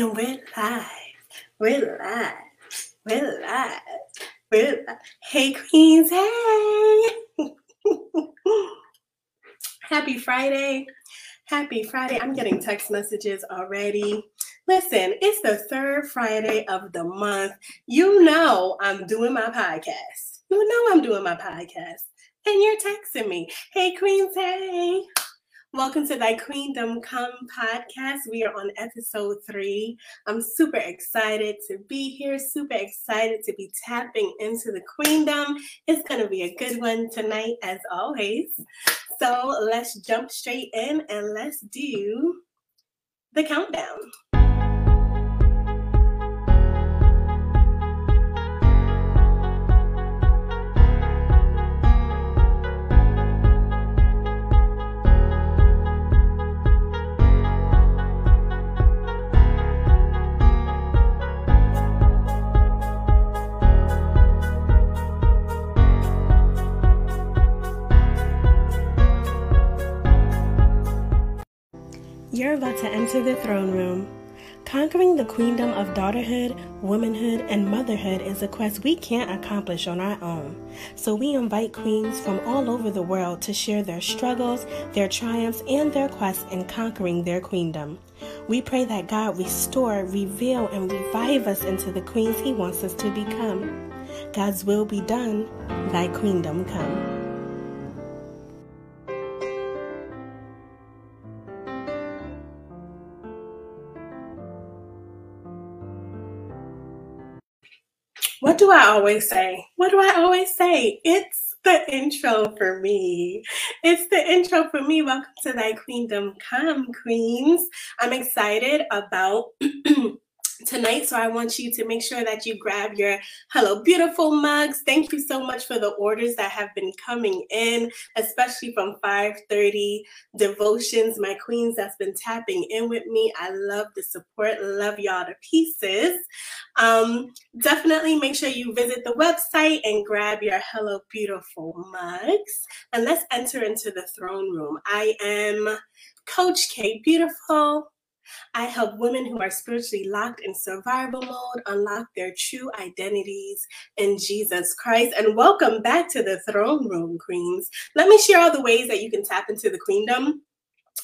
And we're live. We're live. We're live. We're live. Hey, Queens. Hey. Happy Friday. Happy Friday. I'm getting text messages already. Listen, it's the third Friday of the month. You know I'm doing my podcast. You know I'm doing my podcast. And you're texting me. Hey, Queens. Hey. Welcome to Thy Queendom Come podcast. We are on episode three. I'm super excited to be here, super excited to be tapping into the queendom. It's going to be a good one tonight, as always. So let's jump straight in and let's do the countdown. About to enter the throne room. Conquering the queendom of daughterhood, womanhood, and motherhood is a quest we can't accomplish on our own. So we invite queens from all over the world to share their struggles, their triumphs, and their quests in conquering their queendom. We pray that God restore, reveal, and revive us into the queens He wants us to become. God's will be done, thy queendom come. Do I always say? What do I always say? It's the intro for me. It's the intro for me. Welcome to Thy Queendom Come, Queens. I'm excited about tonight. So I want you to make sure that you grab your Hello Beautiful mugs. Thank you so much for the orders that have been coming in, especially from 530 devotions. My queens that's been tapping in with me. I love the support. Love y'all to pieces. Um, definitely make sure you visit the website and grab your Hello Beautiful mugs. And let's enter into the throne room. I am Coach K Beautiful. I help women who are spiritually locked in survival mode unlock their true identities in Jesus Christ. And welcome back to the throne room, queens. Let me share all the ways that you can tap into the queendom.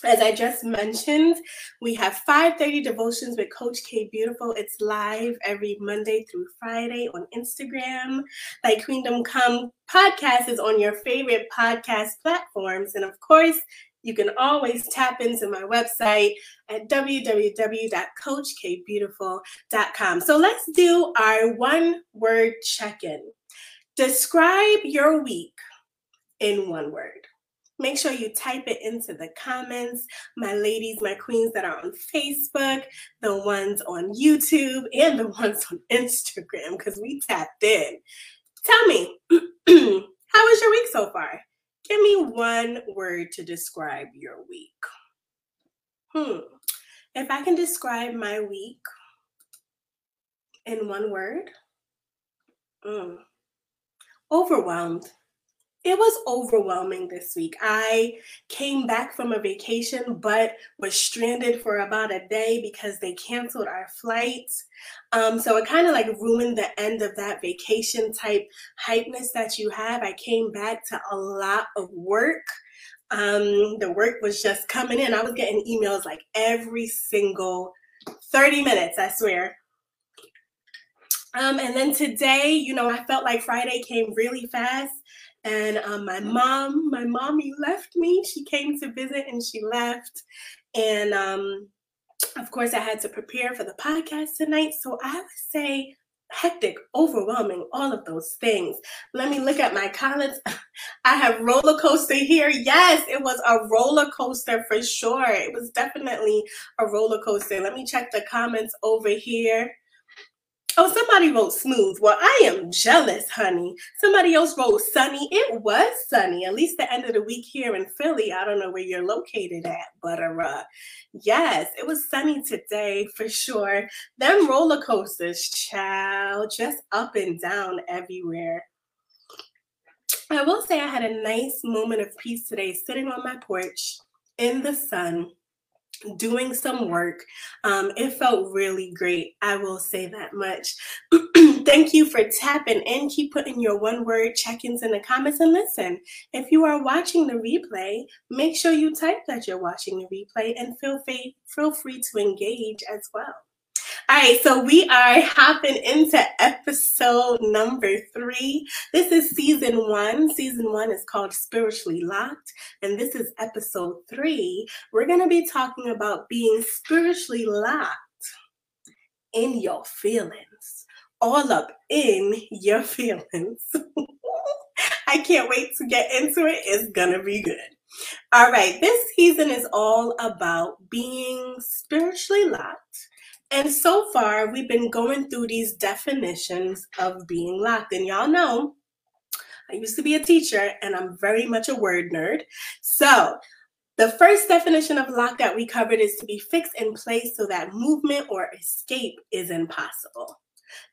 As I just mentioned, we have 530 devotions with Coach K Beautiful. It's live every Monday through Friday on Instagram. Thy Queendom Come podcast is on your favorite podcast platforms. And of course, you can always tap into my website at www.coachkbeautiful.com. So let's do our one word check in. Describe your week in one word. Make sure you type it into the comments. My ladies, my queens that are on Facebook, the ones on YouTube, and the ones on Instagram, because we tapped in. Tell me, how was your week so far? Give me one word to describe your week. Hmm. If I can describe my week in one word, mm, overwhelmed it was overwhelming this week. I came back from a vacation, but was stranded for about a day because they canceled our flights. Um, so it kind of like ruined the end of that vacation type hypeness that you have. I came back to a lot of work. Um, the work was just coming in. I was getting emails like every single 30 minutes, I swear. Um, and then today, you know, I felt like Friday came really fast. And um, my mom, my mommy left me. She came to visit and she left. And um, of course, I had to prepare for the podcast tonight. So I would say hectic, overwhelming, all of those things. Let me look at my comments. I have roller coaster here. Yes, it was a roller coaster for sure. It was definitely a roller coaster. Let me check the comments over here. Oh, somebody wrote smooth. Well, I am jealous, honey. Somebody else wrote sunny. It was sunny, at least the end of the week here in Philly. I don't know where you're located at, but uh, yes, it was sunny today for sure. Them roller coasters, child, just up and down everywhere. I will say I had a nice moment of peace today, sitting on my porch in the sun doing some work. Um, it felt really great. I will say that much. Thank you for tapping in. Keep putting your one word check ins in the comments and listen. If you are watching the replay, make sure you type that you're watching the replay and feel free, feel free to engage as well. All right, so we are hopping into episode number three. This is season one. Season one is called Spiritually Locked, and this is episode three. We're going to be talking about being spiritually locked in your feelings, all up in your feelings. I can't wait to get into it. It's going to be good. All right, this season is all about being spiritually locked and so far, we've been going through these definitions of being locked. And y'all know, I used to be a teacher and I'm very much a word nerd. So, the first definition of lock that we covered is to be fixed in place so that movement or escape is impossible.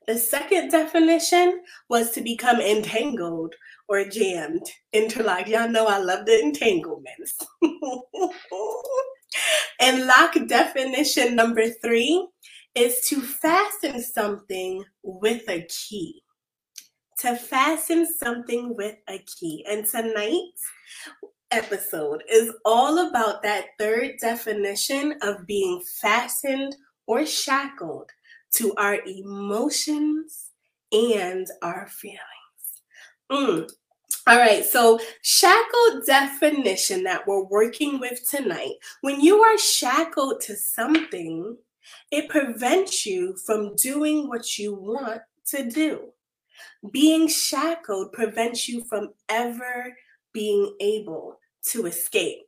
The second definition was to become entangled or jammed, interlocked. Y'all know I love the entanglements. and lock definition number three is to fasten something with a key. To fasten something with a key. And tonight's episode is all about that third definition of being fastened or shackled to our emotions and our feelings. Mm. All right, so shackle definition that we're working with tonight. When you are shackled to something, it prevents you from doing what you want to do. Being shackled prevents you from ever being able to escape.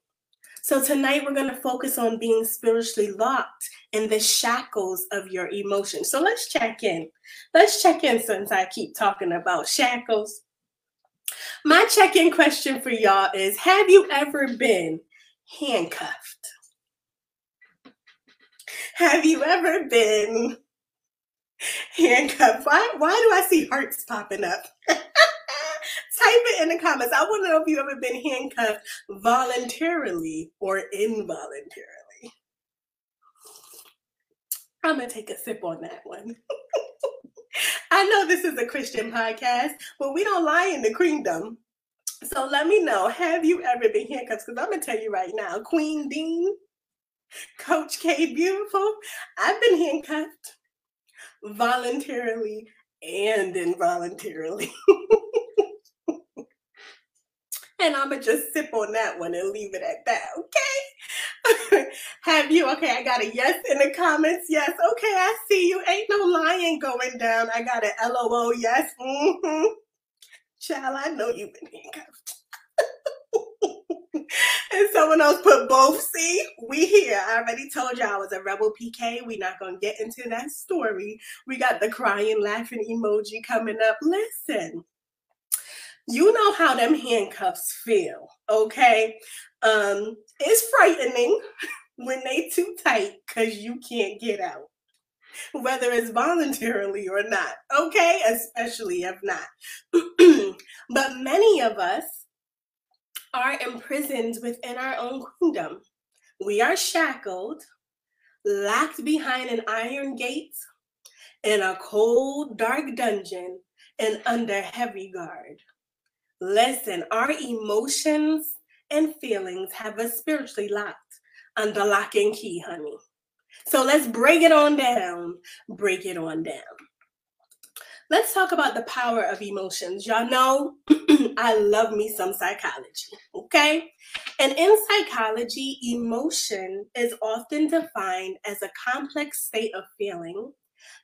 So, tonight we're going to focus on being spiritually locked in the shackles of your emotions. So, let's check in. Let's check in since I keep talking about shackles. My check in question for y'all is Have you ever been handcuffed? Have you ever been handcuffed? Why, why do I see hearts popping up? Type it in the comments. I want to know if you've ever been handcuffed voluntarily or involuntarily. I'm going to take a sip on that one. I know this is a Christian podcast, but we don't lie in the kingdom. So let me know, have you ever been handcuffed? Because I'm going to tell you right now, Queen Dean, Coach K, beautiful. I've been handcuffed voluntarily and involuntarily. and I'm to just sip on that one and leave it at that, okay? Have you? Okay, I got a yes in the comments. Yes, okay, I see you. Ain't no lying going down. I got an LOL, yes. Mm-hmm. Child, I know you've been handcuffed and someone else put both. See, we here. I already told y'all I was a rebel PK. We're not gonna get into that story. We got the crying, laughing emoji coming up. Listen, you know how them handcuffs feel, okay? Um, it's frightening when they too tight because you can't get out whether it's voluntarily or not, okay? Especially if not. but many of us are imprisoned within our own kingdom. We are shackled, locked behind an iron gate, in a cold, dark dungeon, and under heavy guard. Listen, our emotions and feelings have us spiritually locked under lock and key, honey. So let's break it on down. Break it on down. Let's talk about the power of emotions. Y'all know I love me some psychology, okay? And in psychology, emotion is often defined as a complex state of feeling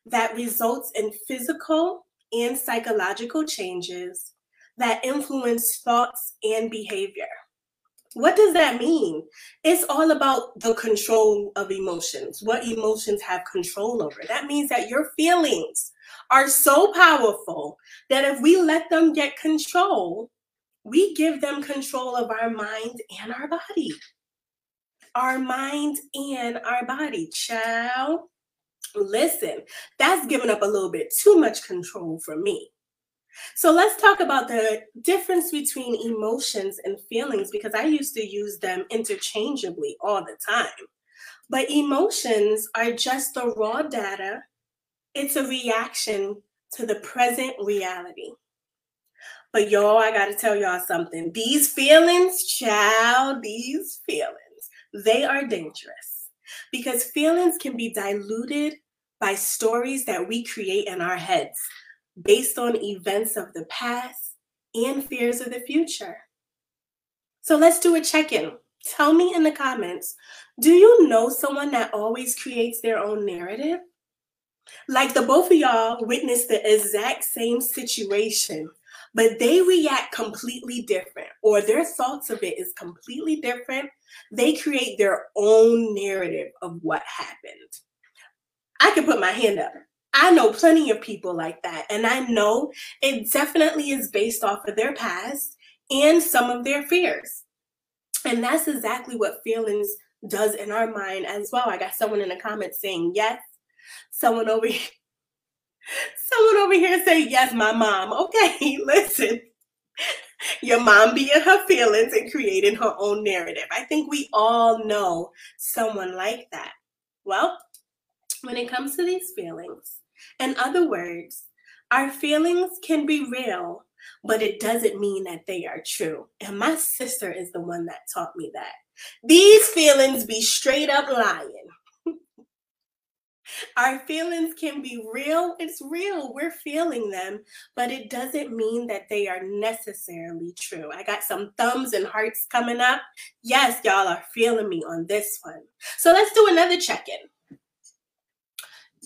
that results in physical and psychological changes that influence thoughts and behavior. What does that mean? It's all about the control of emotions, what emotions have control over. That means that your feelings are so powerful that if we let them get control, we give them control of our mind and our body. Our mind and our body. Child, listen, that's giving up a little bit too much control for me. So let's talk about the difference between emotions and feelings because I used to use them interchangeably all the time. But emotions are just the raw data, it's a reaction to the present reality. But y'all, I gotta tell y'all something. These feelings, child, these feelings, they are dangerous because feelings can be diluted by stories that we create in our heads based on events of the past and fears of the future. So let's do a check in. Tell me in the comments do you know someone that always creates their own narrative? Like the both of y'all witnessed the exact same situation, but they react completely different, or their thoughts of it is completely different. They create their own narrative of what happened. I can put my hand up. I know plenty of people like that, and I know it definitely is based off of their past and some of their fears. And that's exactly what feelings does in our mind as well. I got someone in the comments saying yes. Someone over here, someone over here say yes, my mom. Okay, listen. Your mom be her feelings and creating her own narrative. I think we all know someone like that. Well, when it comes to these feelings, in other words, our feelings can be real, but it doesn't mean that they are true. And my sister is the one that taught me that. These feelings be straight up lying. Our feelings can be real. It's real. We're feeling them, but it doesn't mean that they are necessarily true. I got some thumbs and hearts coming up. Yes, y'all are feeling me on this one. So let's do another check in.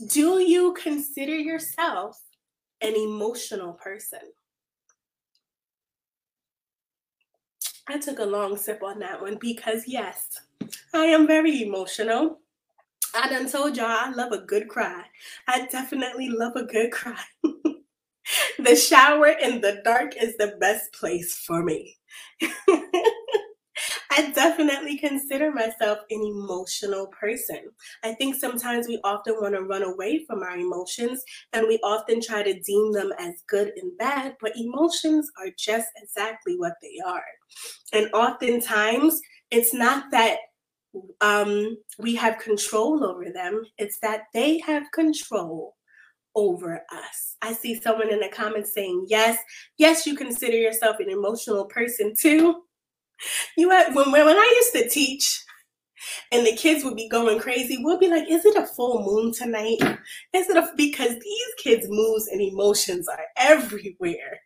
Do you consider yourself an emotional person? I took a long sip on that one because, yes, I am very emotional. I done told y'all I love a good cry. I definitely love a good cry. the shower in the dark is the best place for me. I definitely consider myself an emotional person. I think sometimes we often want to run away from our emotions and we often try to deem them as good and bad, but emotions are just exactly what they are. And oftentimes, it's not that um, we have control over them, it's that they have control over us. I see someone in the comments saying, Yes, yes, you consider yourself an emotional person too. You when, when I used to teach, and the kids would be going crazy. We'll be like, is it a full moon tonight? Is it a because these kids' moves and emotions are everywhere.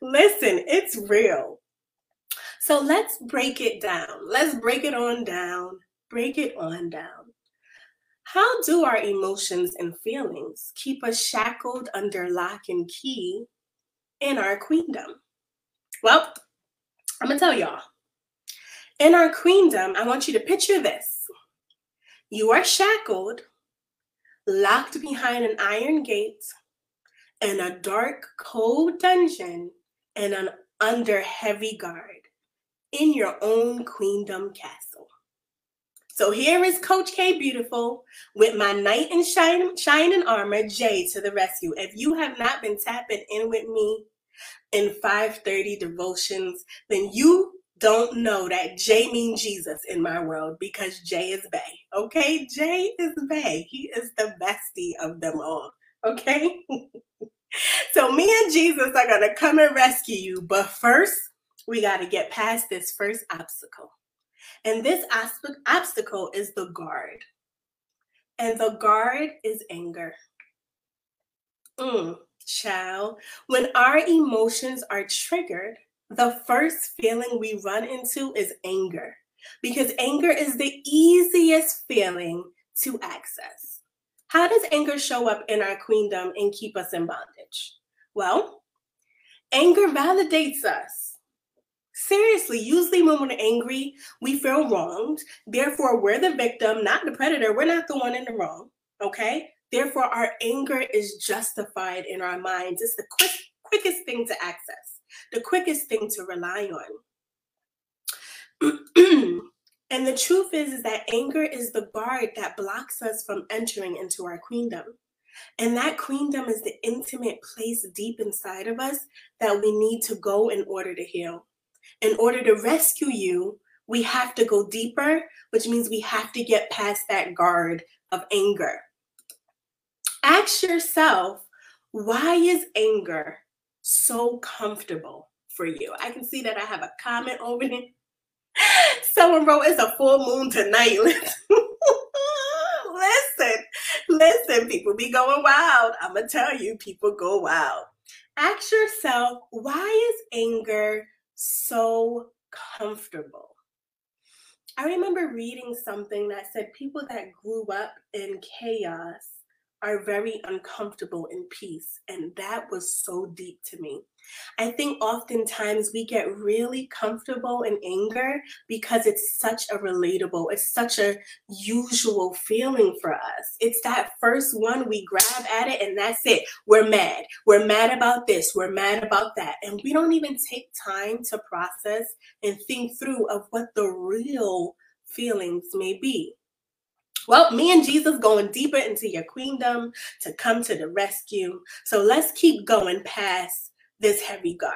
Listen, it's real. So let's break it down. Let's break it on down. Break it on down. How do our emotions and feelings keep us shackled under lock and key in our queendom? Well, I'm going to tell y'all. In our queendom, I want you to picture this. You are shackled, locked behind an iron gate, in a dark, cold dungeon, and an under heavy guard in your own queendom castle. So here is Coach K Beautiful with my knight in shining, shining armor, Jay, to the rescue. If you have not been tapping in with me in 530 devotions, then you don't know that Jay means Jesus in my world because Jay is Bay. Okay? Jay is Bay. He is the bestie of them all. Okay? so me and Jesus are to come and rescue you. But first, we got to get past this first obstacle. And this obstacle is the guard. And the guard is anger. Mm, child, when our emotions are triggered, the first feeling we run into is anger because anger is the easiest feeling to access. How does anger show up in our queendom and keep us in bondage? Well, anger validates us. Seriously, usually when we're angry, we feel wronged. Therefore, we're the victim, not the predator. We're not the one in the wrong. Okay? Therefore, our anger is justified in our minds. It's the quick, quickest thing to access, the quickest thing to rely on. and the truth is, is that anger is the guard that blocks us from entering into our queendom. And that queendom is the intimate place deep inside of us that we need to go in order to heal in order to rescue you we have to go deeper, which means we have to get past that guard of anger. Ask yourself, why is anger so comfortable for you? I can see that I have a comment over there. Someone wrote, it's a full moon tonight. listen, listen, people be going wild. I'm going to tell you, people go wild. Ask yourself, why is anger so comfortable? I remember reading something that said people that grew up in chaos are very uncomfortable in peace. And that was so deep to me. I think oftentimes we get really comfortable in anger because it's such a relatable, it's such a usual feeling for us. It's that first one we grab at it and that's it. We're mad. We're mad about this. We're mad about that. And we don't even take time to process and think through of what the real feelings may be. Well, me and Jesus going deeper into your queendom to come to the rescue. So let's keep going past this heavy guard.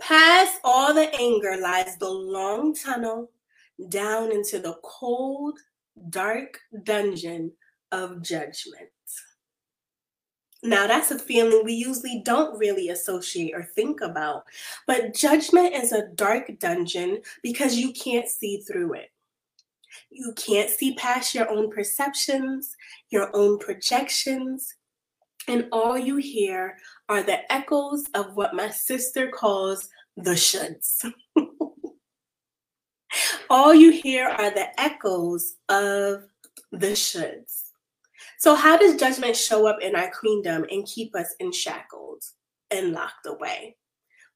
Past all the anger lies the long tunnel down into the cold, dark dungeon of judgment. Now, that's a feeling we usually don't really associate or think about, but judgment is a dark dungeon because you can't see through it. You can't see past your own perceptions, your own projections, and all you hear are the echoes of what my sister calls the shoulds. all you hear are the echoes of the shoulds. So, how does judgment show up in our queendom and keep us in shackles and locked away?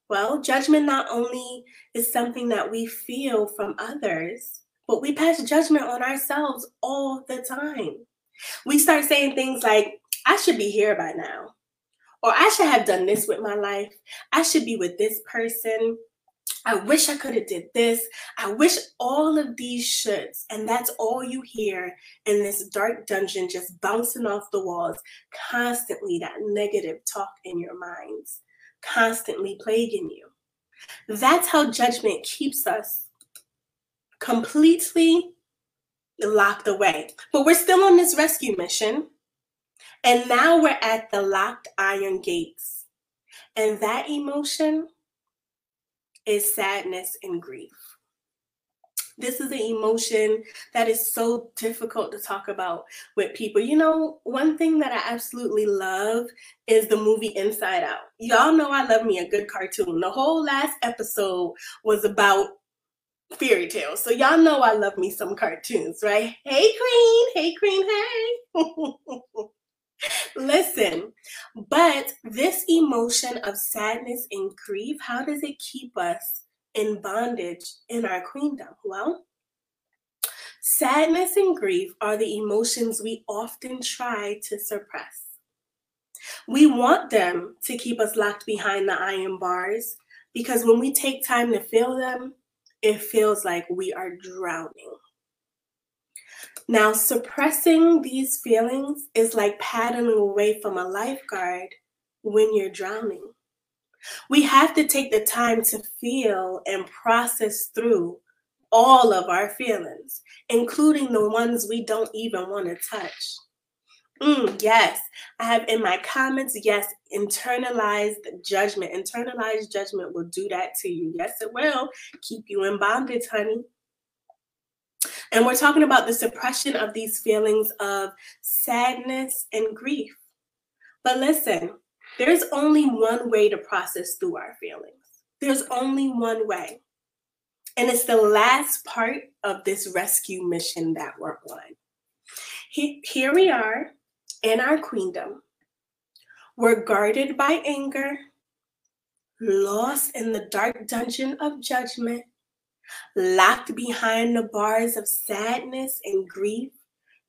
Well, judgment not only is something that we feel from others, but we pass judgment on ourselves all the time. We start saying things like, I should be here by now. Or I should have done this with my life. I should be with this person. I wish I could have did this. I wish all of these shoulds. And that's all you hear in this dark dungeon just bouncing off the walls, constantly that negative talk in your minds, constantly plaguing you. That's how judgment keeps us completely locked away. But we're still on this rescue mission. And now we're at the locked iron gates. And that emotion is sadness and grief. This is an emotion that is so difficult to talk about with people. You know, one thing that I absolutely love is the movie Inside Out. Y'all know I love me a good cartoon. The whole last episode was about fairy tales. So y'all know I love me some cartoons, right? Hey Queen, hey Queen, hey. Listen, but this emotion of sadness and grief, how does it keep us in bondage in our queendom? Well, sadness and grief are the emotions we often try to suppress. We want them to keep us locked behind the iron bars because when we take time to feel them, it feels like we are drowning. Now, suppressing these feelings is like paddling away from a lifeguard when you're drowning. We have to take the time to feel and process through all of our feelings, including the ones we don't even want to touch. Mm, yes, I have in my comments, yes, internalized judgment. Internalized judgment will do that to you. Yes, it will keep you in bondage, honey. And we're talking about the suppression of these feelings of sadness and grief. But listen, there's only one way to process through our feelings. There's only one way. And it's the last part of this rescue mission that we're on. Here we are in our queendom were guarded by anger, lost in the dark dungeon of judgment, locked behind the bars of sadness and grief,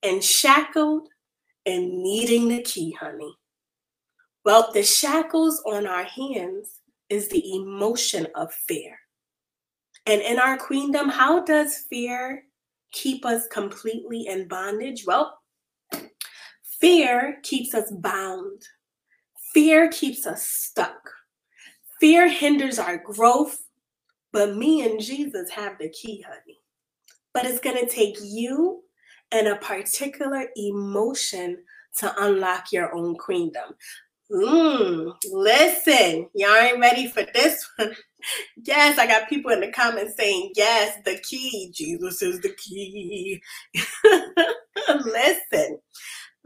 and shackled and needing the key, honey. Well, the shackles on our hands is the emotion of fear. And in our queendom, how does fear keep us completely in bondage? Well, Fear keeps us bound. Fear keeps us stuck. Fear hinders our growth, But me and Jesus have the key, honey. But it's going to take you and a particular emotion to unlock your own queendom. Mmm, listen, y'all ain't ready for this one. yes, I got people in the comments saying, yes, the key. Jesus is the key. listen,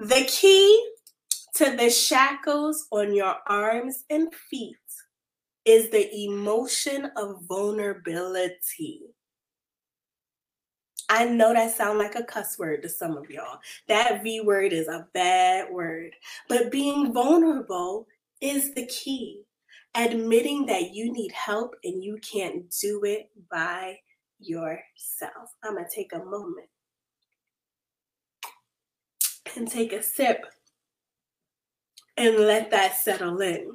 the key to the shackles on your arms and feet is the emotion of vulnerability. I know that sound like a cuss word to some of y'all. That V word is a bad word. But being vulnerable is the key. Admitting that you need help and you can't do it by yourself. I'm going to take a moment and take a sip and let that settle in.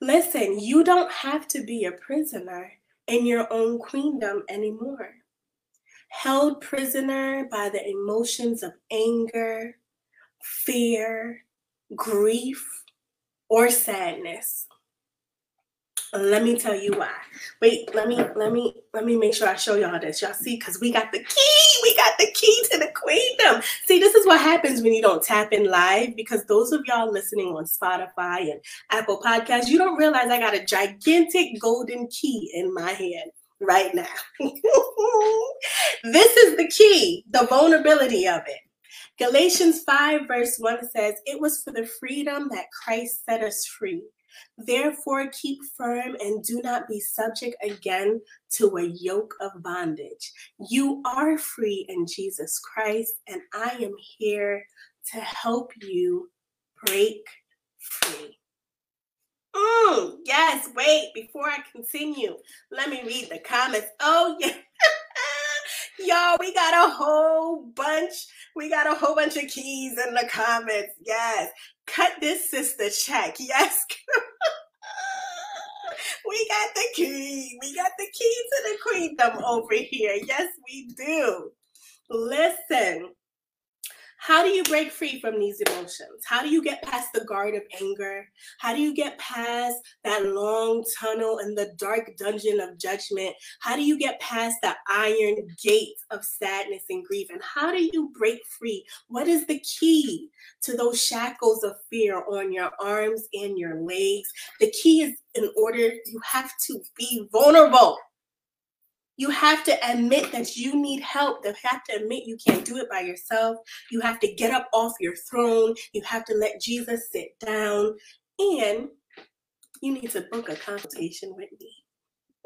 Listen, you don't have to be a prisoner in your own queendom anymore held prisoner by the emotions of anger, fear, grief, or sadness. Let me tell you why. Wait, let me let me let me make sure I show y'all this. Y'all see, because we got the key. We got the key to the queendom. See, this is what happens when you don't tap in live. Because those of y'all listening on Spotify and Apple Podcasts, you don't realize I got a gigantic golden key in my hand right now. this is the key, the vulnerability of it. Galatians 5, verse 1 says, It was for the freedom that Christ set us free. Therefore, keep firm and do not be subject again to a yoke of bondage. You are free in Jesus Christ, and I am here to help you break free. Mm, yes, wait, before I continue, let me read the comments. Oh, yeah. Y'all, we got a whole bunch. We got a whole bunch of keys in the comments. Yes. Cut this sister check. Yes. we got the key. We got the key to the queendom over here. Yes, we do. Listen, how do you break free from these emotions? How do you get past the guard of anger? How do you get past that long tunnel and the dark dungeon of judgment? How do you get past the iron gate of sadness and grief? And how do you break free? What is the key to those shackles of fear on your arms and your legs? The key is in order, you have to be vulnerable. You have to admit that you need help. You have to admit you can't do it by yourself. You have to get up off your throne. You have to let Jesus sit down. And you need to book a consultation with me.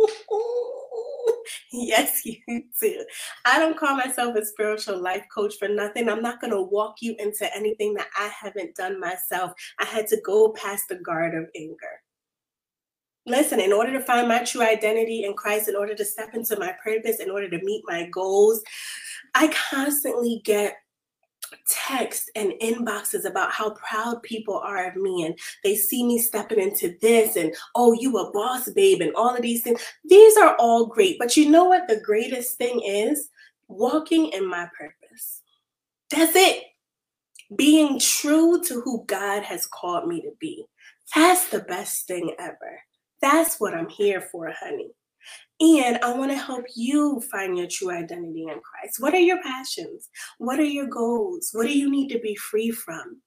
yes, you do. I don't call myself a spiritual life coach for nothing. I'm not going to walk you into anything that I haven't done myself. I had to go past the guard of anger. Listen, in order to find my true identity in Christ, in order to step into my purpose, in order to meet my goals, I constantly get texts and inboxes about how proud people are of me and they see me stepping into this and oh you a boss babe and all of these things. These are all great but you know what the greatest thing is? Walking in my purpose. That's it. Being true to who god has called me to be. That's the best thing ever that's what I'm here for, honey. And I want to help you find your true identity in Christ. What are your passions? What are your goals? What do you need to be free from?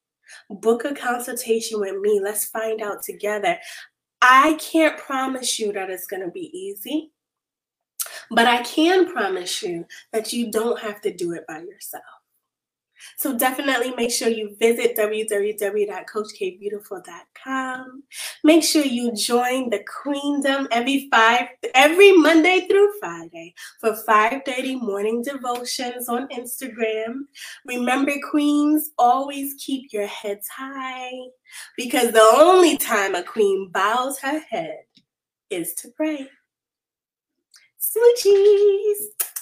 Book a consultation with me. Let's find out together. I can't promise you that it's going to be easy, but I can promise you that you don't have to do it by yourself. So definitely make sure you visit www.coachkbeautiful.com. Make sure you join the Queendom every five every Monday through Friday for 5:30 morning devotions on Instagram. Remember, Queens, always keep your heads high because the only time a queen bows her head is to pray. Smoochies.